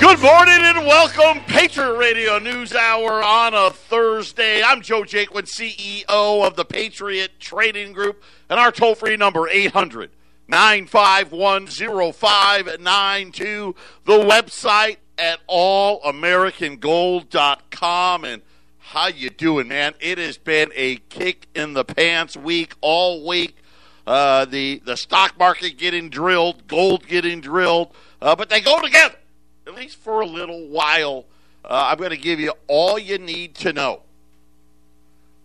Good morning and welcome, Patriot Radio News Hour on a Thursday. I'm Joe Jaquin, CEO of the Patriot Trading Group, and our toll free number 800 951 0592. The website at allamericangold.com. And how you doing, man? It has been a kick in the pants week all week. Uh, the the stock market getting drilled, gold getting drilled, uh, but they go together at least for a little while. Uh, I'm going to give you all you need to know.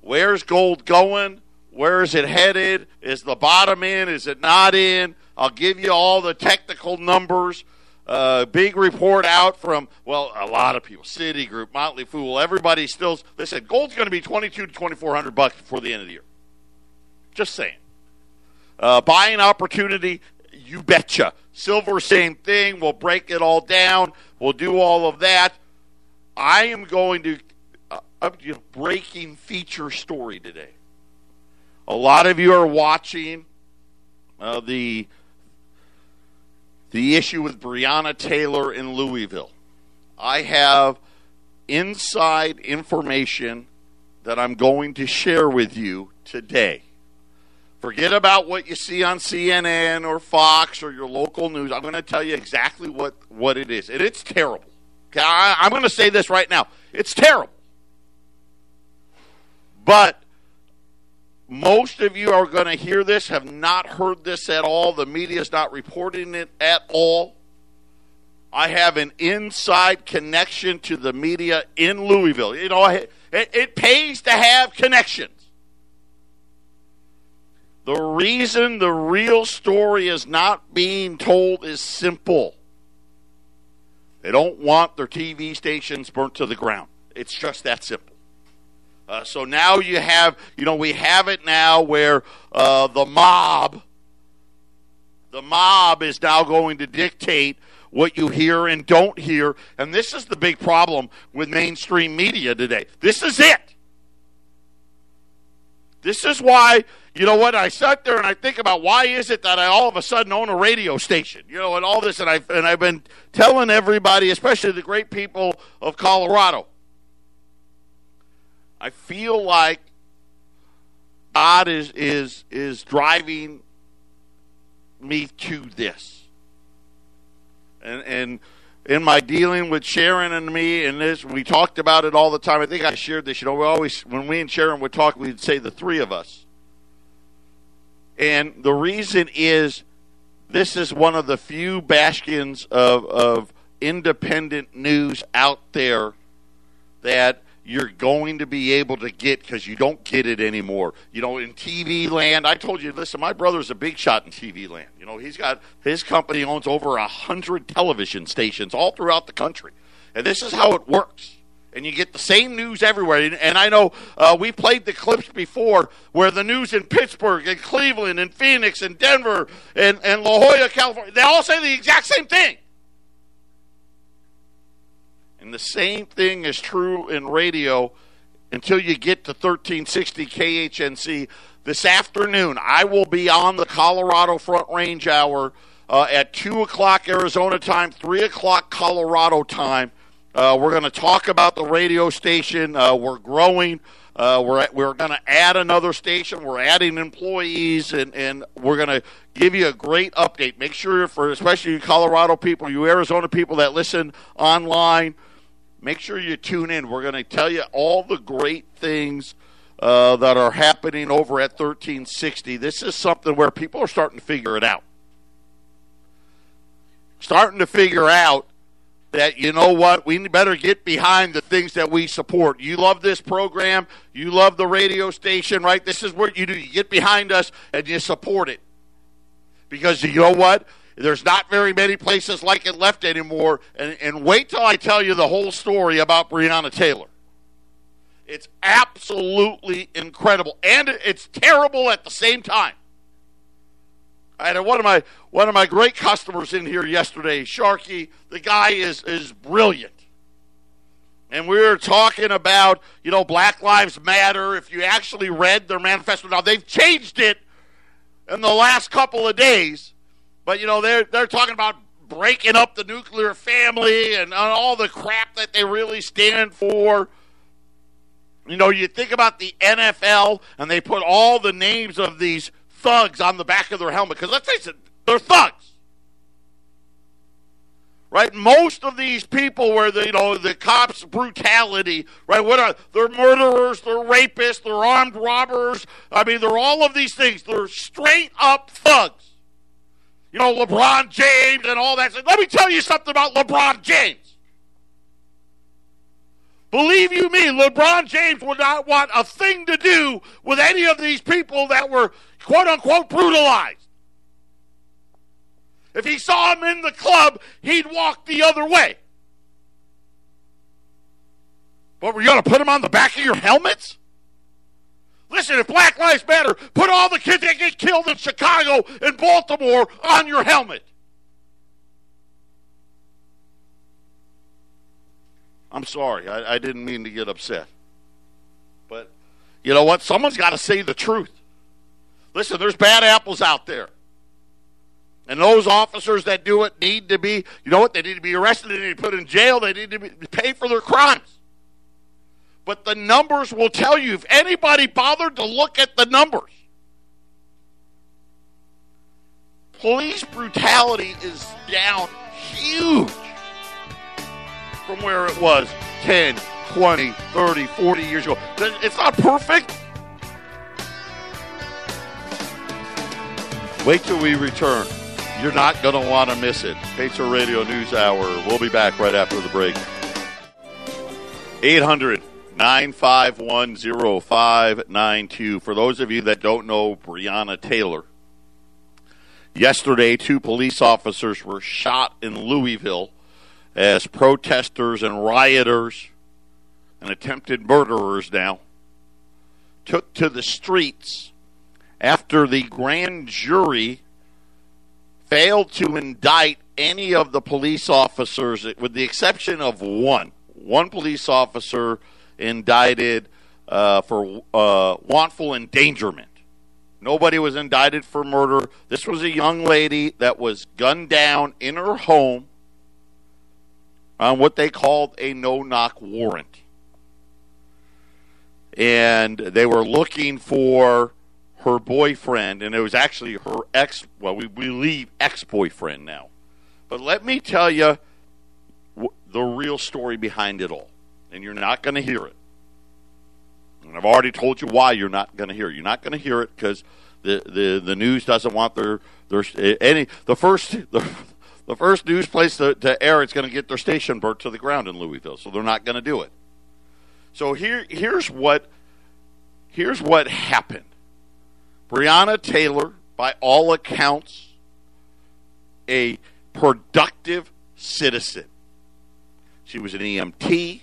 Where's gold going? Where is it headed? Is the bottom in? Is it not in? I'll give you all the technical numbers. Uh, big report out from well, a lot of people, Citigroup, Motley Fool, everybody still. They said gold's going to be twenty-two to twenty-four hundred bucks before the end of the year. Just saying. Uh, buying opportunity, you betcha. Silver, same thing. We'll break it all down. We'll do all of that. I am going to uh, a breaking feature story today. A lot of you are watching uh, the the issue with Breonna Taylor in Louisville. I have inside information that I'm going to share with you today. Forget about what you see on CNN or Fox or your local news. I'm going to tell you exactly what, what it is. And it's terrible. Okay, I, I'm going to say this right now. It's terrible. But most of you are going to hear this, have not heard this at all. The media is not reporting it at all. I have an inside connection to the media in Louisville. You know, it, it pays to have connections. The reason the real story is not being told is simple. They don't want their TV stations burnt to the ground. It's just that simple. Uh, so now you have, you know, we have it now where uh, the mob, the mob is now going to dictate what you hear and don't hear. And this is the big problem with mainstream media today. This is it. This is why, you know what, I sat there and I think about why is it that I all of a sudden own a radio station, you know, and all this, and I've, and I've been telling everybody, especially the great people of Colorado, I feel like God is, is, is driving me to this. And, and, in my dealing with Sharon and me and this, we talked about it all the time. I think I shared this. You know, we always, when we and Sharon would talk, we'd say the three of us. And the reason is this is one of the few bastions of, of independent news out there that you're going to be able to get because you don't get it anymore. You know, in TV land, I told you, listen, my brother's a big shot in TV land. You know, he's got his company owns over a hundred television stations all throughout the country, and this is how it works. And you get the same news everywhere. And I know uh, we played the clips before where the news in Pittsburgh and Cleveland and Phoenix and Denver and, and La Jolla, California, they all say the exact same thing. And the same thing is true in radio until you get to 1360 KHNC. This afternoon, I will be on the Colorado Front Range Hour uh, at 2 o'clock Arizona time, 3 o'clock Colorado time. Uh, we're going to talk about the radio station. Uh, we're growing. Uh, we're we're going to add another station. We're adding employees, and, and we're going to give you a great update. Make sure for especially you Colorado people, you Arizona people that listen online, make sure you tune in. We're going to tell you all the great things uh, that are happening over at 1360. This is something where people are starting to figure it out. Starting to figure out that, you know what, we better get behind the things that we support. You love this program, you love the radio station, right? This is what you do. You get behind us and you support it. Because you know what? There's not very many places like it left anymore. And, and wait till I tell you the whole story about Breonna Taylor. It's absolutely incredible, and it's terrible at the same time. I had one of my one of my great customers in here yesterday, Sharky. The guy is is brilliant. And we were talking about, you know, Black Lives Matter. If you actually read their manifesto, now they've changed it in the last couple of days. But you know, they're they're talking about breaking up the nuclear family and all the crap that they really stand for. You know, you think about the NFL and they put all the names of these thugs on the back of their helmet because let's face it, they're thugs. Right? Most of these people where the you know the cops brutality, right? What are they're murderers, they're rapists, they're armed robbers. I mean, they're all of these things. They're straight up thugs. You know, LeBron James and all that. Let me tell you something about LeBron James. Believe you me, LeBron James would not want a thing to do with any of these people that were quote unquote brutalized. If he saw him in the club, he'd walk the other way. But were you going to put him on the back of your helmets? Listen, if Black Lives Matter, put all the kids that get killed in Chicago and Baltimore on your helmet. I'm sorry. I, I didn't mean to get upset. But you know what? Someone's got to say the truth. Listen, there's bad apples out there. And those officers that do it need to be, you know what? They need to be arrested. They need to be put in jail. They need to be, pay for their crimes. But the numbers will tell you if anybody bothered to look at the numbers. Police brutality is down huge from where it was 10, 20, 30, 40 years ago. It's not perfect. Wait till we return. You're not going to want to miss it. Patriot Radio News Hour. We'll be back right after the break. 800 951 0592. For those of you that don't know Breonna Taylor, yesterday two police officers were shot in Louisville as protesters and rioters and attempted murderers now took to the streets after the grand jury failed to indict any of the police officers, with the exception of one. One police officer indicted uh, for uh, wrongful endangerment. Nobody was indicted for murder. This was a young lady that was gunned down in her home on what they called a no knock warrant. And they were looking for her boyfriend, and it was actually her ex, well, we believe ex boyfriend now. But let me tell you the real story behind it all, and you're not going to hear it. And I've already told you why you're not going to hear it. You're not going to hear it because the, the, the news doesn't want their, their any the first the, the first news place to, to air it's going to get their station burnt to the ground in Louisville, so they're not going to do it. So here here's what here's what happened. Breonna Taylor, by all accounts, a productive citizen. She was an EMT.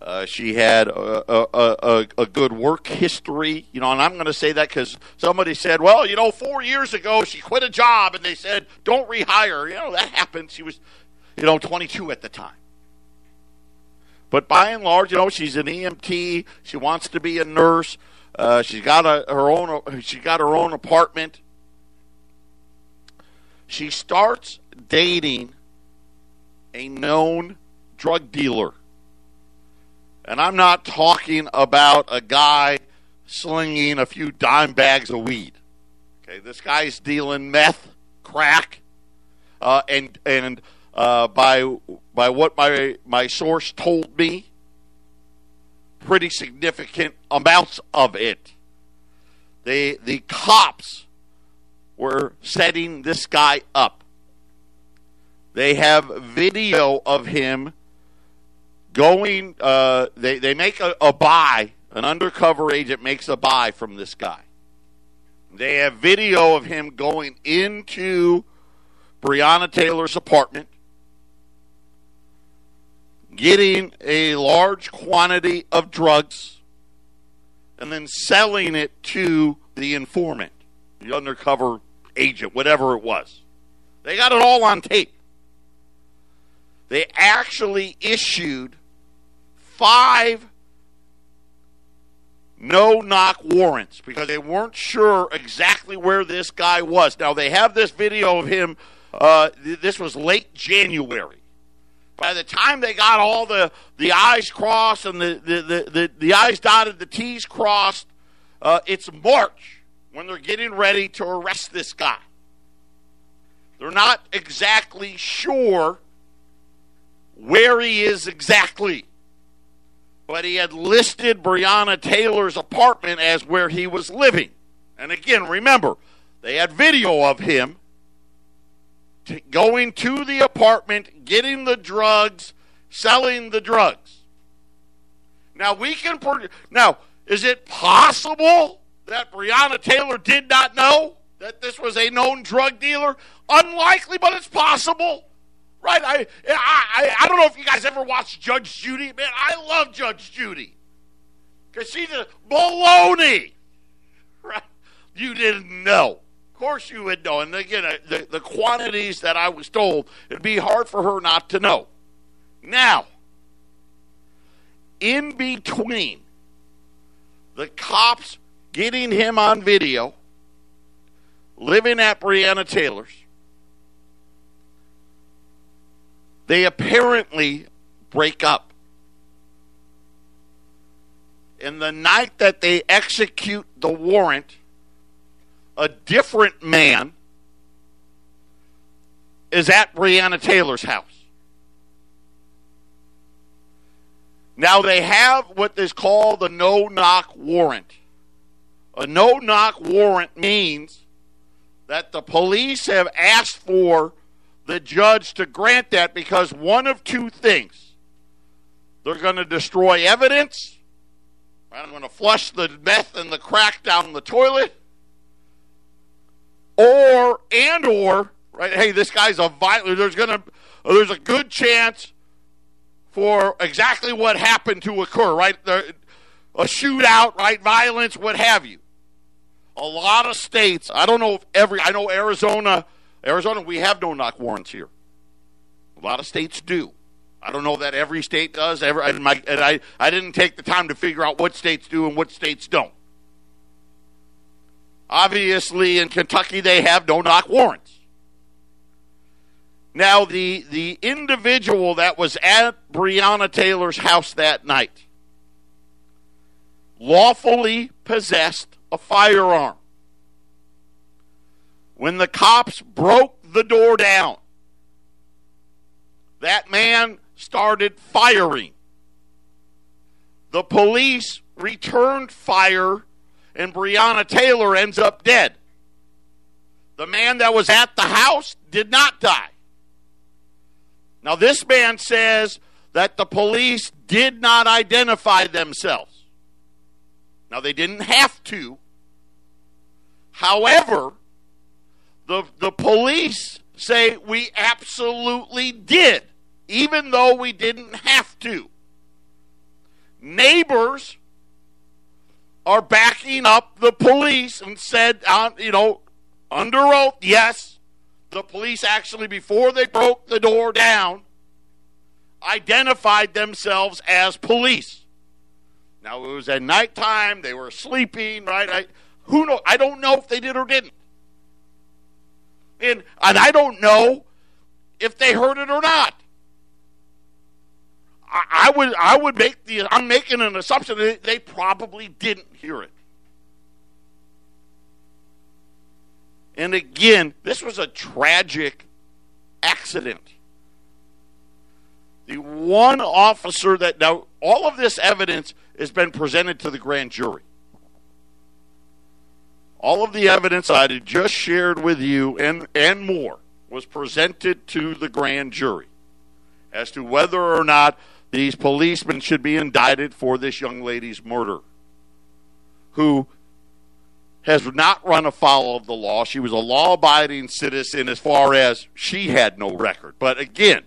Uh, she had a, a, a, a, good work history, you know, and I'm going to say that because somebody said, well, you know, four years ago she quit a job and they said, don't rehire. You know, that happened. She was, you know, 22 at the time. But by and large, you know, she's an EMT. She wants to be a nurse. Uh, she's got a, her own. She got her own apartment. She starts dating a known drug dealer, and I'm not talking about a guy slinging a few dime bags of weed. Okay, this guy's dealing meth, crack, uh, and and uh, by by what my my source told me, pretty significant amounts of it. The the cops were setting this guy up. They have video of him going. Uh, they they make a, a buy. An undercover agent makes a buy from this guy. They have video of him going into Breonna Taylor's apartment getting a large quantity of drugs and then selling it to the informant, the undercover agent, whatever it was. They got it all on tape. They actually issued five no knock warrants because they weren't sure exactly where this guy was. Now, they have this video of him uh, th- this was late January. By the time they got all the, the I's crossed and the, the, the, the, the I's dotted, the T's crossed, uh, it's March when they're getting ready to arrest this guy. They're not exactly sure where he is exactly. But he had listed Breonna Taylor's apartment as where he was living. And again, remember, they had video of him t- going to the apartment, getting the drugs, selling the drugs. Now we can. now, is it possible that Breonna Taylor did not know that this was a known drug dealer? Unlikely, but it's possible. Right? I, I, I don't know if you guys ever watched Judge Judy. Man, I love Judge Judy. Because she's a baloney. Right? You didn't know. Course you would know. And again, uh, the, the quantities that I was told, it'd be hard for her not to know. Now, in between the cops getting him on video, living at Breonna Taylor's, they apparently break up. And the night that they execute the warrant, a different man is at Breonna Taylor's house. Now they have what is called a no knock warrant. A no knock warrant means that the police have asked for the judge to grant that because one of two things. They're going to destroy evidence. I'm going to flush the meth and the crack down the toilet or and or right hey this guy's a violent there's gonna there's a good chance for exactly what happened to occur right? A shootout right? Violence what have you. A lot of states i don't know if every i know arizona arizona we have no knock warrants here. A lot of states do. I don't know that every state does ever and, my, and I, I didn't take the time to figure out what states do and what states don't Obviously, in Kentucky, they have no knock warrants. Now, the, the individual that was at Breonna Taylor's house that night lawfully possessed a firearm. When the cops broke the door down, that man started firing. The police returned fire and Breonna Taylor ends up dead. The man that was at the house did not die. Now, this man says that the police did not identify themselves. Now, they didn't have to. However, the, the police say we absolutely did, even though we didn't have to. Neighbors are backing up the police and said, uh, you know, under oath, yes, the police actually, before they broke the door down, identified themselves as police. Now it was at nighttime; they were sleeping, right? I, who know? I don't know if they did or didn't, and and I don't know if they heard it or not. I, would I would make the I'm making an assumption that they probably didn't hear it. And again, this was a tragic accident. The one officer that now all of this evidence has been presented to the grand jury. All of the evidence I had just shared with you and, and more was presented to the grand jury as to whether or not these policemen should be indicted for this young lady's murder, who has not run afoul of the law. She was a law abiding citizen as far as she had no record. But again,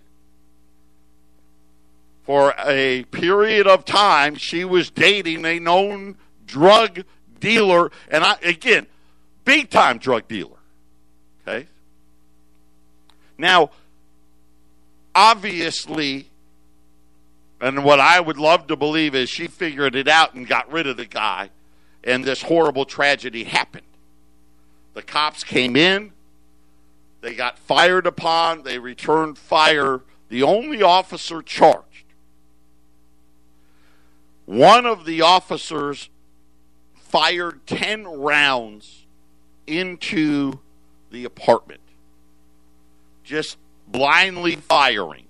for a period of time, she was dating a known drug dealer, and I, again, big time drug dealer. Okay? Now, obviously, and what I would love to believe is she figured it out and got rid of the guy, and this horrible tragedy happened. The cops came in, They got fired upon. They returned fire. The only officer charged. One of the officers fired 10 rounds into the apartment. Just blindly firing,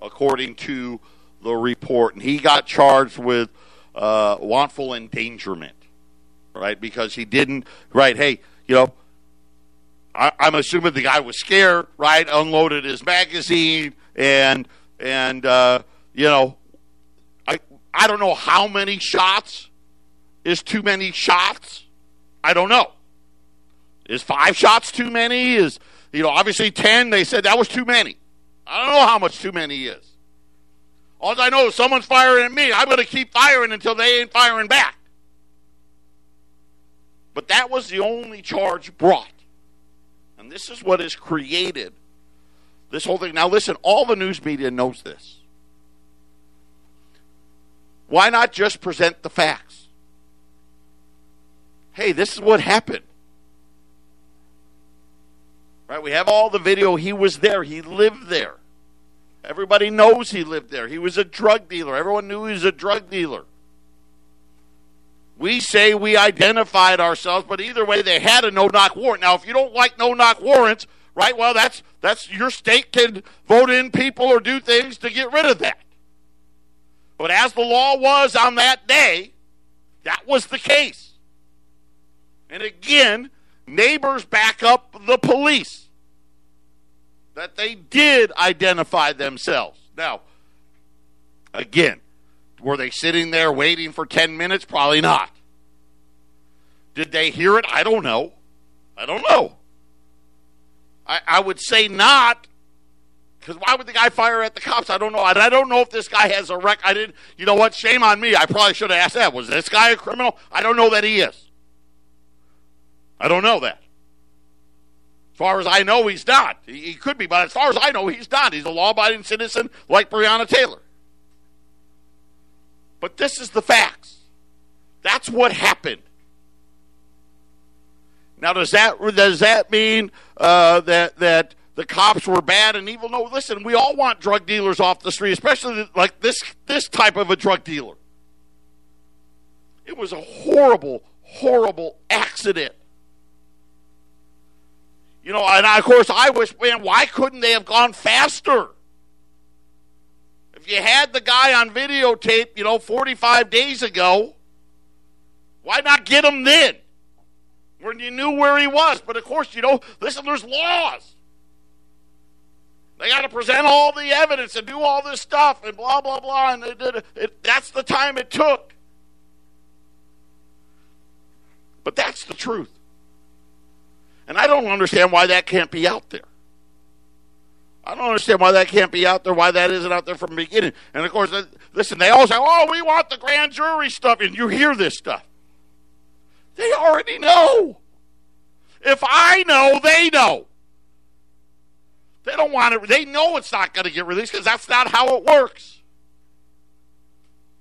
according to the report. And he got charged with uh, endangerment, right? Because he didn't, right? Hey, you know, I, am assuming the guy was scared, right? Unloaded his magazine and and uh, you know, I I don't know how many shots is too many shots. I don't know. Is five shots too many? Is you know obviously ten? They said that was too many. I don't know how much too many is. All I know is someone's firing at me. I'm going to keep firing until they ain't firing back. But that was the only charge brought. And this is what has created this whole thing. Now, listen, all the news media knows this. Why not just present the facts? Hey, this is what happened. Right? We have all the video. He was there, he lived there. Everybody knows he lived there. He was a drug dealer. Everyone knew he was a drug dealer. We say we identified ourselves, but either way, they had a no knock warrant. Now, if you don't like no knock warrants, right? Well, that's that's your state can vote in people or do things to get rid of that. But as the law was on that day, that was the case. And again, neighbors back up the police that they did identify themselves. Now, again, were they sitting there waiting for 10 minutes? Probably not. Did they hear it? I don't know. I don't know. I, I would say not, because why would the guy fire at the cops? I don't know. And I don't know if this guy has a wreck. I didn't, you know what? Shame on me. I probably should have asked that. Was this guy a criminal? I don't know that he is. I don't know that. As far as I know, he's not. He, could be, but as far as I know, he's not. He's a law abiding citizen like Breonna Taylor. But this is the facts. That's what happened. Now, does that does that mean uh, that that the cops were bad and evil? No. Listen, we all want drug dealers off the street, especially like this this type of a drug dealer. It was a horrible, horrible accident. You know, and of course, I wish, man, why couldn't they have gone faster? If you had the guy on videotape, you know, 45 days ago, why not get him then? When you knew where he was. But of course, you know, listen, there's laws. They got to present all the evidence and do all this stuff and blah, blah, blah. And it, it, it, that's the time it took. But that's the truth. And I don't understand why that can't be out there. I don't understand why that can't be out there, why that isn't out there from the beginning. And of course, uh, listen, they all say, oh, we want the grand jury stuff. And you hear this stuff. They already know. If I know, they know. They don't want it. They know it's not going to get released because that's not how it works.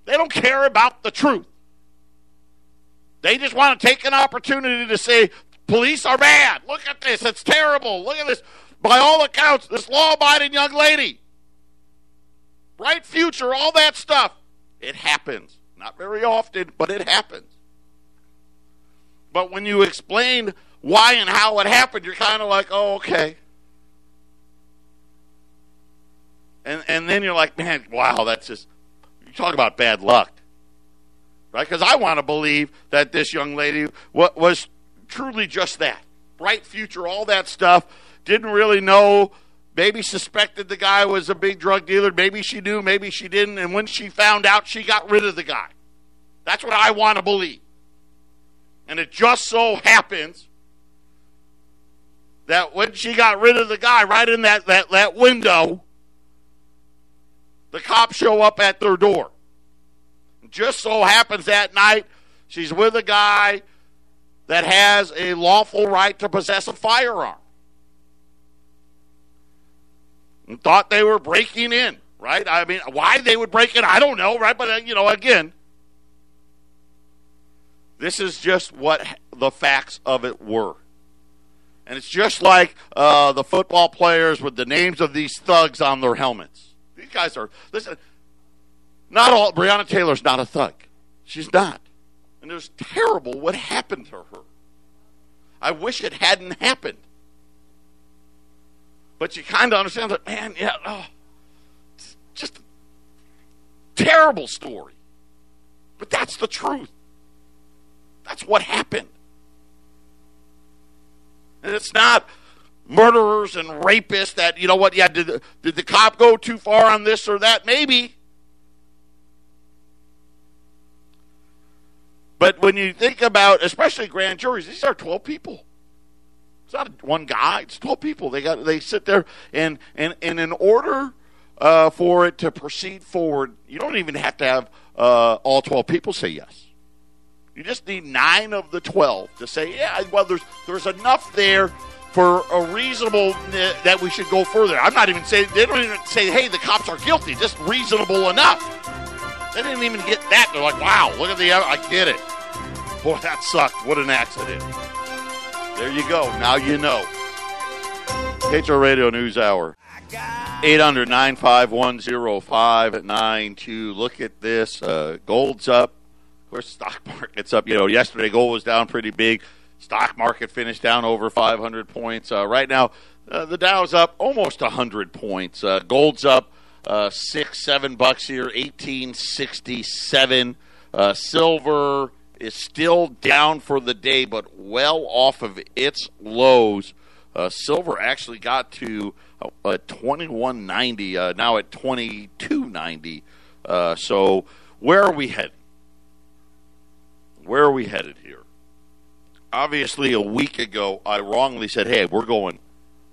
They don't care about the truth. They just want to take an opportunity to say, Police are bad. Look at this. It's terrible. Look at this. By all accounts, this law abiding young lady, bright future, all that stuff. It happens. Not very often, but it happens. But when you explain why and how it happened, you're kind of like, oh, okay. And, and then you're like, man, wow, that's just, you talk about bad luck. Right? Because I want to believe that this young lady was truly just that. Bright future, all that stuff. Didn't really know. Maybe suspected the guy was a big drug dealer. Maybe she knew, maybe she didn't. And when she found out, she got rid of the guy. That's what I want to believe. And it just so happens that when she got rid of the guy right in that, that, that window, the cops show up at their door. Just so happens that night she's with a guy that has a lawful right to possess a firearm. And thought they were breaking in, right? I mean, why they would break in, I don't know, right? But, uh, you know, again, this is just what the facts of it were. And it's just like uh, the football players with the names of these thugs on their helmets. These guys are, listen, not all, Breonna Taylor's not a thug. She's not. And it was terrible what happened to her. I wish it hadn't happened. But you kind of understand that, man, yeah, oh, just a terrible story. But that's the truth. That's what happened. And it's not murderers and rapists that, you know what, yeah, did the, did the cop go too far on this or that? Maybe. But when you think about, especially grand juries, these are 12 people. It's not one guy, it's 12 people. They got they sit there and and, and in order uh, for it to proceed forward, you don't even have to have uh, all 12 people say yes. You just need nine of the 12 to say, yeah, well, there's, there's enough there for a reasonable uh, that we should go further. I'm not even saying, they don't even say, hey, the cops are guilty, just reasonable enough. They didn't even get that. They're like, wow, look at the, I get it. Boy, that sucked. What an accident. There you go. Now you know. KHR Radio News Hour. 800 951 Look at this. Uh, gold's up Of course, stock market's up. You know, yesterday gold was down pretty big. Stock market finished down over 500 points. Uh, right now, uh, the Dow's up almost 100 points. Uh, gold's up uh, six, seven bucks here, 1867. Uh, silver is still down for the day, but well off of its lows. Uh, silver actually got to uh, 2190, uh, now at 2290. Uh, so where are we headed? Where are we headed here? Obviously, a week ago, I wrongly said, "Hey, we're going,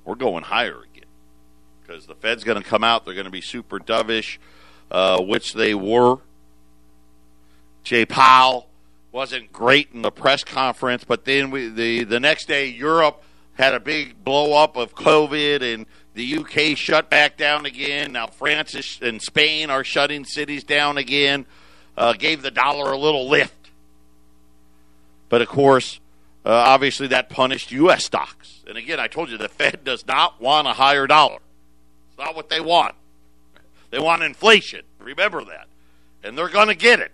we're going higher again," because the Fed's going to come out. They're going to be super dovish, uh, which they were. Jay Powell wasn't great in the press conference, but then we, the the next day, Europe had a big blow up of COVID, and the UK shut back down again. Now France and Spain are shutting cities down again. Uh, gave the dollar a little lift. But of course, uh, obviously that punished U.S. stocks. And again, I told you the Fed does not want a higher dollar. Not what they want. They want inflation. Remember that. And they're going to get it.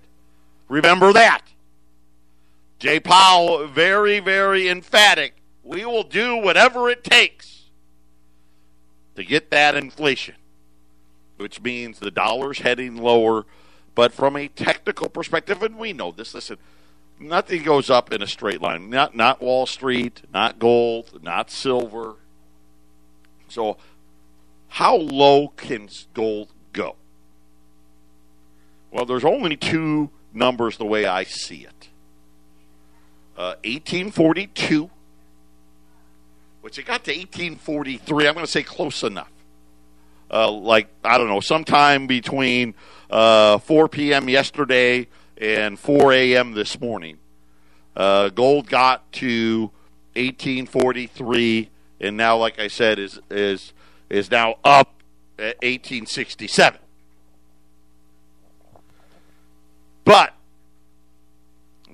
Remember that. Jay Powell, very, very emphatic. We will do whatever it takes to get that inflation, which means the dollar's heading lower. But from a technical perspective, and we know this, listen, nothing goes up in a straight line. Not not Wall Street, not gold, not silver. So, how low can gold go? Well, there's only two numbers the way I see it. Uh, 1842, which it got to 1843. I'm going to say close enough. Uh, like I don't know, sometime between uh, 4 p.m. yesterday and 4 a.m. this morning. Uh, gold got to 1843, and now, like I said, is is is now up at 1867. But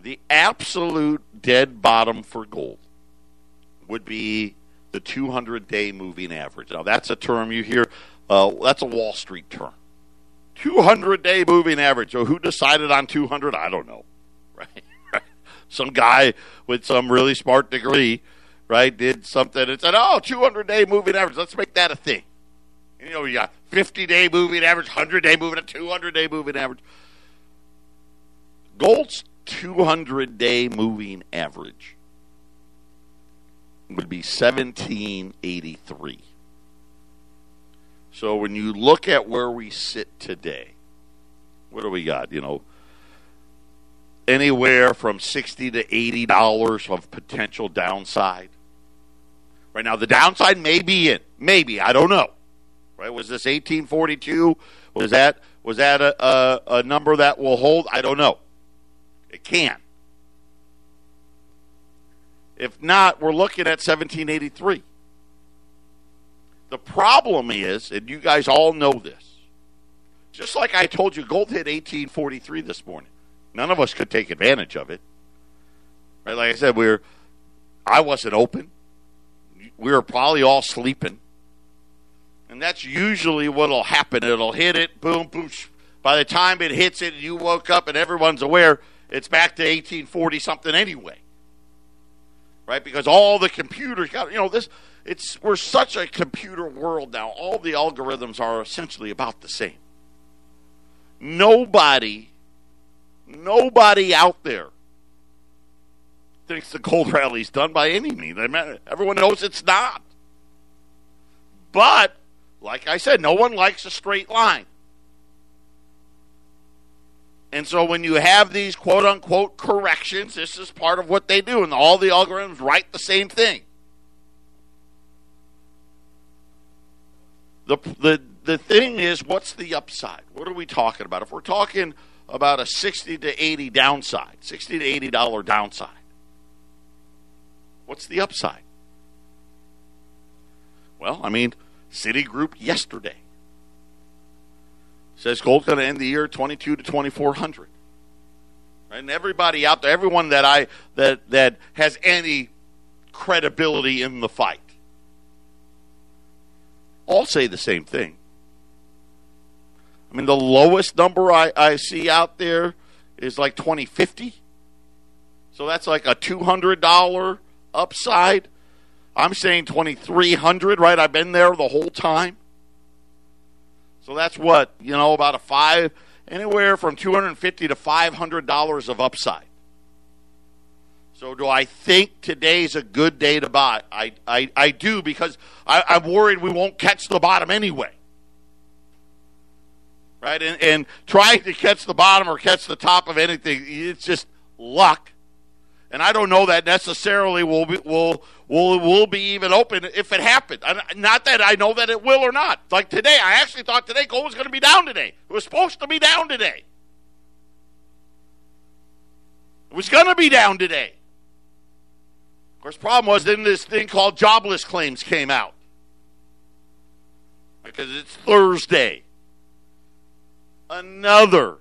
the absolute dead bottom for gold would be the 200 day moving average. Now, that's a term you hear, uh, that's a Wall Street term. 200 day moving average. So who decided on 200? I don't know. Right? some guy with some really smart degree, right, did something and said, oh, 200 day moving average. Let's make that a thing. You know, you got 50 day moving average, 100 day moving, 200 day moving average. Gold's 200 day moving average would be 1783. So when you look at where we sit today, what do we got? You know, anywhere from 60 to 80 dollars of potential downside. Right now the downside may be in. Maybe, I don't know. Right? Was this 1842? Was that was that a, a, a number that will hold? I don't know. It can. If not, we're looking at 1783. The problem is, and you guys all know this, just like I told you, gold hit 1843 this morning. None of us could take advantage of it. Right? Like I said, we are I wasn't open. We were probably all sleeping. And that's usually what'll happen. It'll hit it, boom, boom. By the time it hits it, you woke up and everyone's aware it's back to 1840 something anyway. Right? Because all the computers got, you know, this, it's, we're such a computer world now. All the algorithms are essentially about the same. Nobody, nobody out there thinks the gold rally's done by any means. Everyone knows it's not. But, like I said, no one likes a straight line. And so when you have these quote unquote corrections, this is part of what they do, and all the algorithms write the same thing. The, the, the thing is, what's the upside? What are we talking about? If we're talking about a 60 to 80 downside, 60 to 80 dollar downside, what's the upside? Well, I mean, Citigroup yesterday says gold's going to end the year 22 to 2400. And everybody out there, everyone that I that that has any credibility in the fight, all say the same thing. I mean, the lowest number I, I see out there is like 2050. So that's like a $200 upside. I'm saying 2300, right? I've been there the whole time. So that's what, you know, about a five, anywhere from 250 to $500 of upside. So do I think today's a good day to buy? I, I, I do because I, I'm worried we won't catch the bottom anyway. Right? And, and trying to catch the bottom or catch the top of anything, it's just luck. And I don't know that necessarily will be, will will will be even open if it happened. Not that I know that it will or not. Like today, I actually thought today gold was going to be down today. It was supposed to be down today. It was going to be down today. Of course, problem was then this thing called jobless claims came out because it's Thursday. Another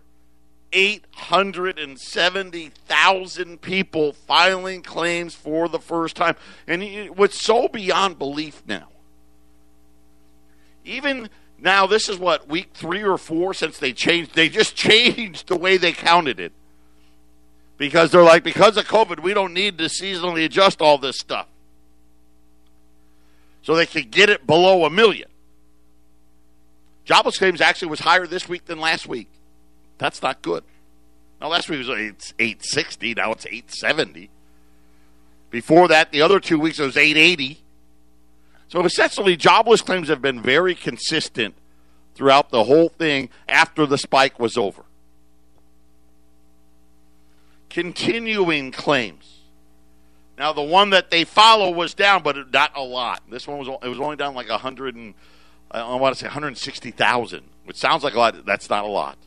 870,000 people filing claims for the first time. And what's so beyond belief now, even now, this is what, week three or four since they changed, they just changed the way they counted it. Because they're like, because of COVID, we don't need to seasonally adjust all this stuff. So they could get it below a million. Jobless claims actually was higher this week than last week. That's not good. Now, last week was 860. Now it's 870. Before that, the other two weeks, it was 880. So essentially, jobless claims have been very consistent throughout the whole thing after the spike was over. Continuing claims. Now, the one that they follow was down, but not a lot. This one was it was only down like a 100 and I want to say 160,000, which sounds like a lot. That's not a lot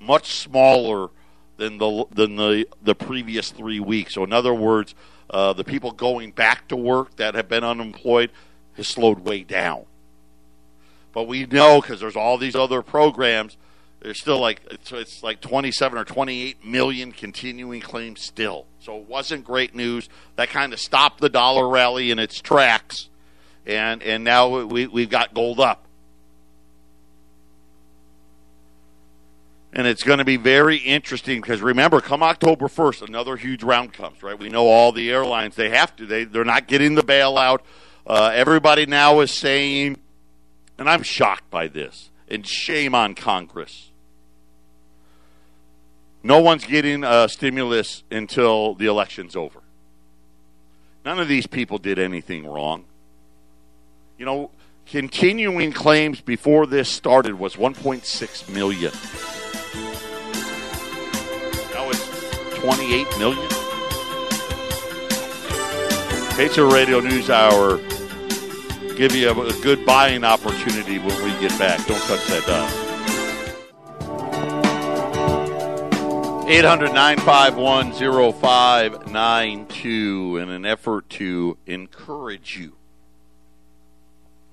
much smaller than the than the the previous three weeks. So in other words, uh, the people going back to work that have been unemployed has slowed way down. But we know because there's all these other programs. There's still like it's, it's like 27 or 28 million continuing claims still. So it wasn't great news. That kind of stopped the dollar rally in its tracks, and and now we we've got gold up. And it's going to be very interesting because remember, come October first, another huge round comes. Right? We know all the airlines they have to. They they're not getting the bailout. Uh, everybody now is saying, and I'm shocked by this, and shame on Congress. No one's getting a stimulus until the election's over. None of these people did anything wrong. You know, continuing claims before this started was 1.6 million. 28 million. Patriot Radio News Hour give you a, a, good buying opportunity when we get back. Don't touch that dial. 800 951 0592 in an effort to encourage you.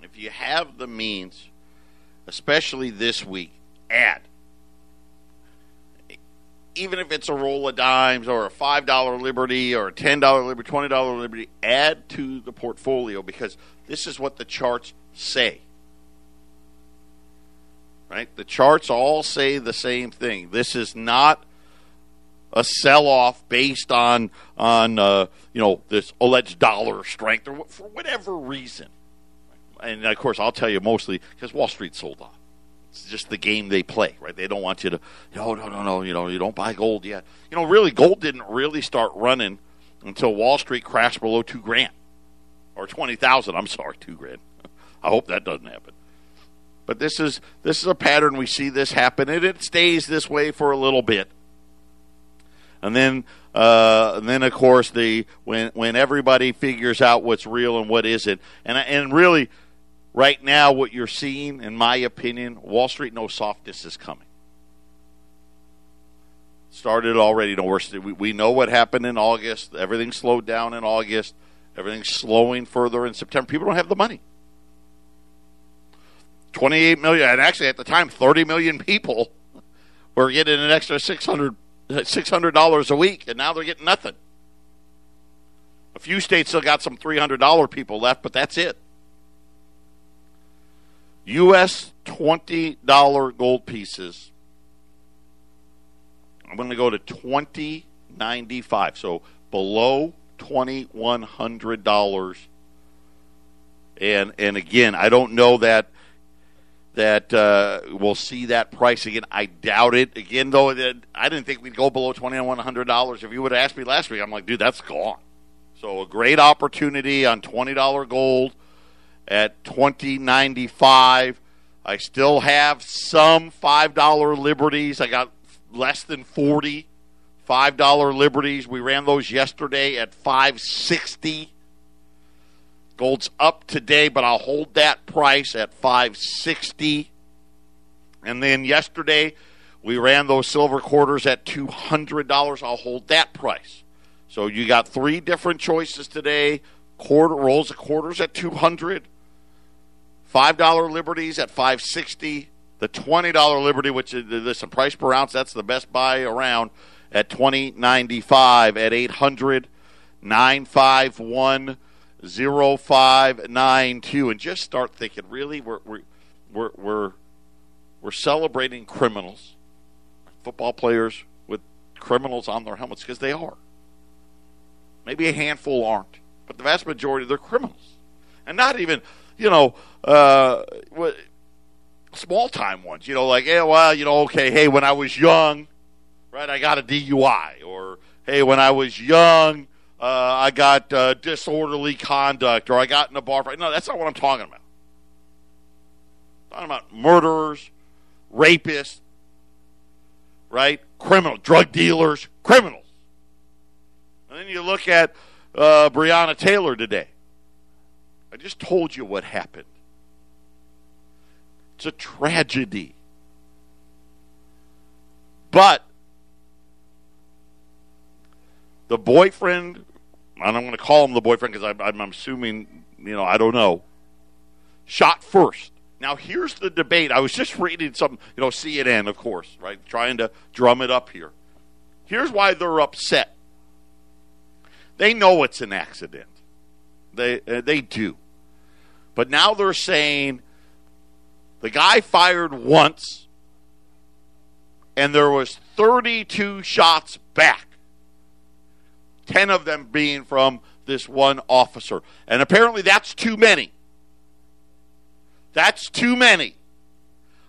If you have the means, especially this week, add even if it's a roll of dimes or a $5 Liberty or a $10 Liberty, $20 Liberty, add to the portfolio because this is what the charts say. Right? The charts all say the same thing. This is not a sell-off based on on uh, you know this alleged dollar strength or for whatever reason. And of course, I'll tell you mostly because Wall Street sold off. It's just the game they play, right? They don't want you to, no, no, no, no, you know, you don't buy gold yet. You know, really, gold didn't really start running until Wall Street crashed below two grand or twenty thousand. I'm sorry, two grand. I hope that doesn't happen. But this is this is a pattern we see this happen, and it stays this way for a little bit and then uh, and then of course the when when everybody figures out what's real and what isn't, and and really right now what you're seeing, in my opinion, Wall Street no softness is coming. Started already. No, we we know what happened in August. Everything slowed down in August. Everything's slowing further in September. People don't have the money. 28 million, and actually at the time, 30 million people were getting an extra 600 $600 a week, and now they're getting nothing. A few states still got some $300 people left, but that's it. U.S. $20 gold pieces. I'm going to go to 2095 so below $2,100. And, and again, I don't know that – that uh, we'll see that price again. I doubt it. Again, though, I didn't think we'd go below twenty one hundred dollars. If you would have asked me last week, I'm like, dude, that's gone. So a great opportunity on twenty dollar gold at twenty ninety five. I still have some five dollar liberties. I got less than forty five dollar liberties. We ran those yesterday at five sixty. Gold's up today, but I'll hold that price at 560. And then yesterday, we ran those silver quarters at $200. I'll hold that price. So you got three different choices today. Quarter rolls of quarters at 200. $5 liberties at 560. The $20 liberty, which is listen, price per ounce, that's the best buy around at 2095 at 800 951 0592 and just start thinking really we're we're we're we're, we're celebrating criminals football players with criminals on their helmets because they are. Maybe a handful aren't but the vast majority they're criminals. And not even you know uh, small time ones you know like yeah well you know okay hey when i was young right i got a dui or hey when i was young uh, I got uh, disorderly conduct or I got in a bar fight. No, that's not what I'm talking about. I'm talking about murderers, rapists, right? Criminal, drug dealers, criminals. And then you look at uh, Breonna Taylor today. I just told you what happened. It's a tragedy. But the boyfriend and I'm going to call him the boyfriend because I'm, I'm assuming, you know, I don't know, shot first. Now, here's the debate. I was just reading some, you know, CNN, of course, right? Trying to drum it up here. Here's why they're upset. They know it's an accident. They uh, they do. But now they're saying the guy fired once and there was 32 shots back. 10 of them being from this one officer. And apparently that's too many. That's too many.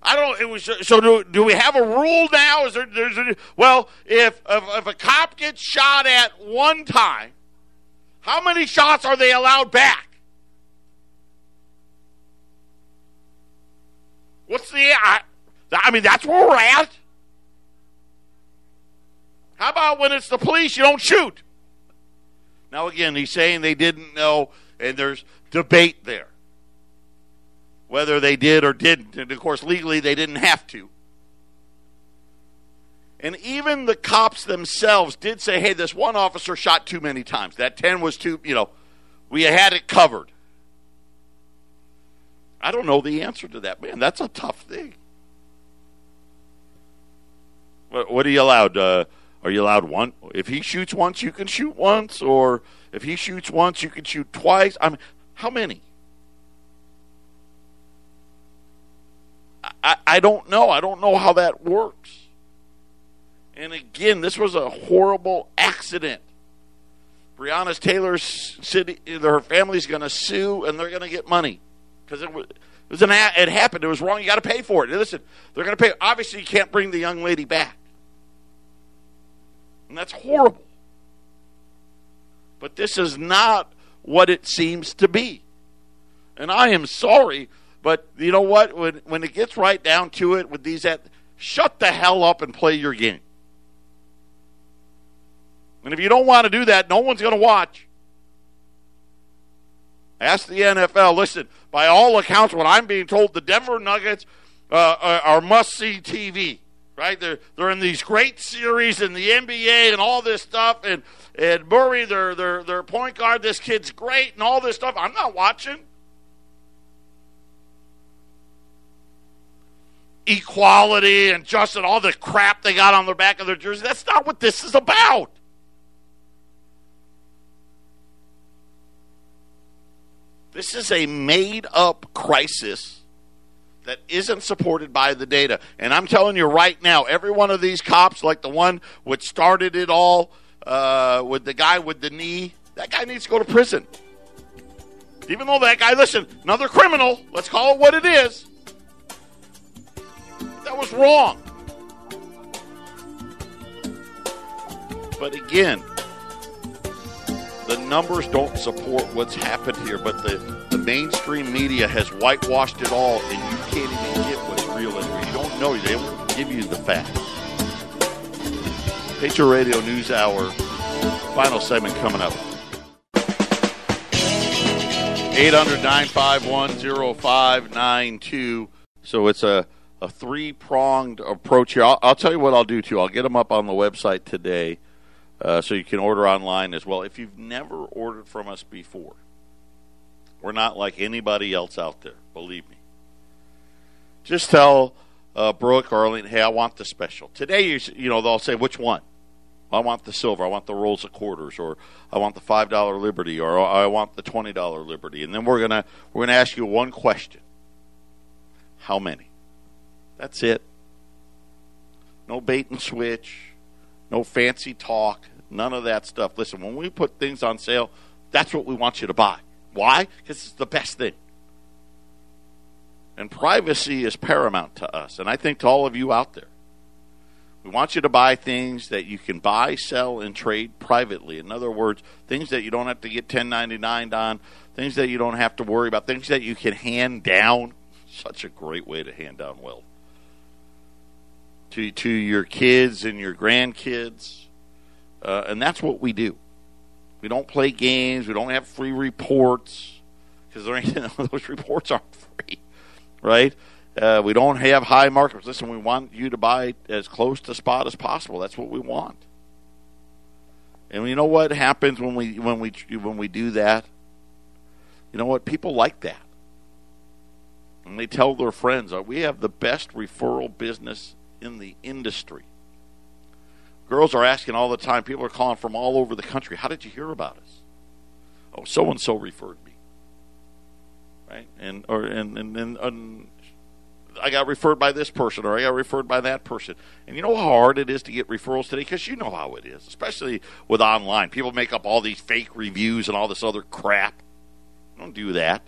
I don't. It was so. Do, do we have a rule now? Is there? There's a, well, if, if if a cop gets shot at one time, how many shots are they allowed back? What's the? I, I mean, that's where we're at. How about when it's the police? You don't shoot. Now, again, he's saying they didn't know, and there's debate there whether they did or didn't. And of course, legally, they didn't have to. And even the cops themselves did say, hey, this one officer shot too many times. That 10 was too, you know, we had it covered. I don't know the answer to that. Man, that's a tough thing. What, what are you allowed? Uh, Are you allowed one? If he shoots once, you can shoot once, or if he shoots once, you can shoot twice. I mean, how many? I, I don't know. I don't know how that works. And again, this was a horrible accident. Breonna Taylor's city, her family's going to sue, and they're going to get money because it was. It, was an, it happened. It was wrong. You got to pay for it. Listen, they're going to pay. Obviously, you can't bring the young lady back. And that's horrible. But this is not what it seems to be. And I am sorry, but you know what? When, when it gets right down to it with these, at, shut the hell up and play your game. And if you don't want to do that, no one's going to watch. Ask the NFL. Listen, by all accounts, what I'm being told, the Denver Nuggets uh, are must see TV. Right? They're they're in these great series in the NBA and all this stuff. And and Murray, their their their point guard, this kid's great and all this stuff. I'm not watching. Equality and just and all the crap they got on the back of their jersey. That's not what this is about. This is a made up crisis that isn't supported by the data. And I'm telling you right now, every one of these cops, like the one which started it all uh, with the guy with the knee, that guy needs to go to prison. Even though that guy, listen, another criminal, let's call it what it is, that was wrong. But again, the numbers don't support what's happened here, but the, the mainstream media has whitewashed it all, and you can't even get what's real anymore. You don't know. They won't give you the facts. Patriot Radio News Hour, final segment coming up. 800 951 0592. So it's a, a three pronged approach here. I'll, I'll, tell you what I'll do too. I'll get them up on the website today uh, so you can order online as well. If you've never ordered from us before, we're not like anybody else out there, believe me. Just tell uh, Brooke or Arlene, hey, I want the special. Today, you, you know, they'll say, which one? I want the silver. I want the rolls of quarters, or I want the five dollar Liberty, or I want the twenty dollar Liberty. And then we're gonna we're gonna ask you one question: How many? That's it. No bait and switch, no fancy talk. None of that stuff. Listen, when we put things on sale, that's what we want you to buy. Why? Because it's the best thing. And privacy is paramount to us, and I think to all of you out there. We want you to buy things that you can buy, sell, and trade privately. In other words, things that you don't have to get 1099 on, things that you don't have to worry about, things that you can hand down. Such a great way to hand down wealth to to your kids and your grandkids. Uh, and that's what we do. We don't play games. We don't have free reports because those reports aren't free, right? Uh, we don't have high markers. Listen, we want you to buy as close to spot as possible. That's what we want. And you know what happens when we when we when we do that? You know what? People like that. And they tell their friends, oh, we have the best referral business in the industry. Girls are asking all the time. People are calling from all over the country. How did you hear about us? Oh, so and so referred me. Right? And or and and, and, I got referred by this person or I got referred by that person. And you know how hard it is to get referrals today? Because you know how it is, especially with online. People make up all these fake reviews and all this other crap. Don't do that.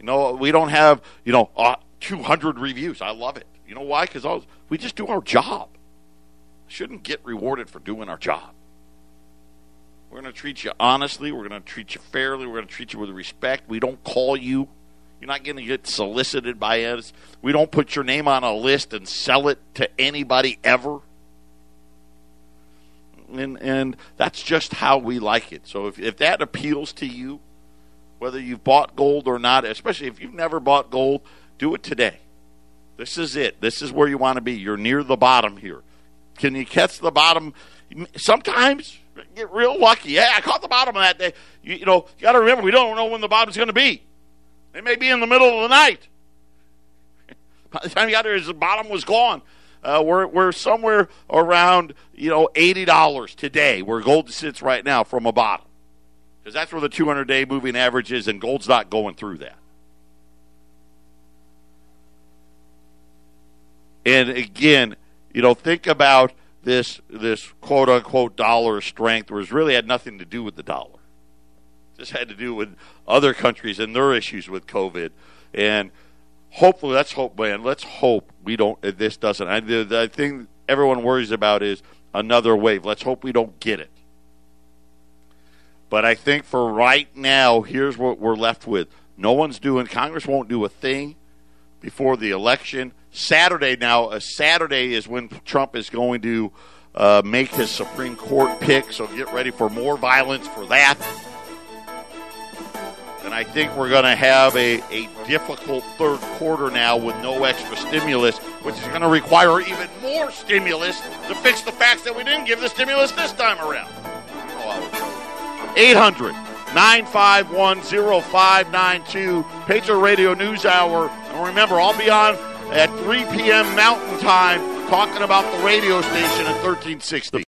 You know, we don't have, you know, 200 reviews. I love it. You know why? Because we just do our job. Shouldn't get rewarded for doing our job. We're going to treat you honestly. We're going to treat you fairly. We're going to treat you with respect. We don't call you. You're not going to get solicited by us. We don't put your name on a list and sell it to anybody ever. And, and that's just how we like it. So if, if that appeals to you, whether you've bought gold or not, especially if you've never bought gold, do it today. This is it. This is where you want to be. You're near the bottom here. Can you catch the bottom? Sometimes get real lucky. Yeah, I caught the bottom of that day. You, you know, you got to remember, we don't know when the bottom's going to be. It may be in the middle of the night. By the time you got there, the bottom was gone. Uh, we're we're somewhere around you know eighty dollars today, where gold sits right now from a bottom, because that's where the 200 day moving average is, and gold's not going through that. And again, you know, think about this this quote unquote dollar strength, which really had nothing to do with the dollar. This had to do with other countries and their issues with COVID, and hopefully, let's hope, man. Let's hope we don't. Uh, this doesn't. I, the, the thing everyone worries about is another wave. Let's hope we don't get it. But I think for right now, here's what we're left with. No one's doing. Congress won't do a thing before the election. Saturday now. A Saturday is when Trump is going to uh, make his Supreme Court pick. So get ready for more violence for that. And I think we're going to have a, a difficult third quarter now with no extra stimulus, which is going to require even more stimulus to fix the facts that we didn't give the stimulus this time around. 800 951 0592, Patriot Radio News Hour. And remember, I'll be on at 3 p.m. Mountain Time talking about the radio station at 1360.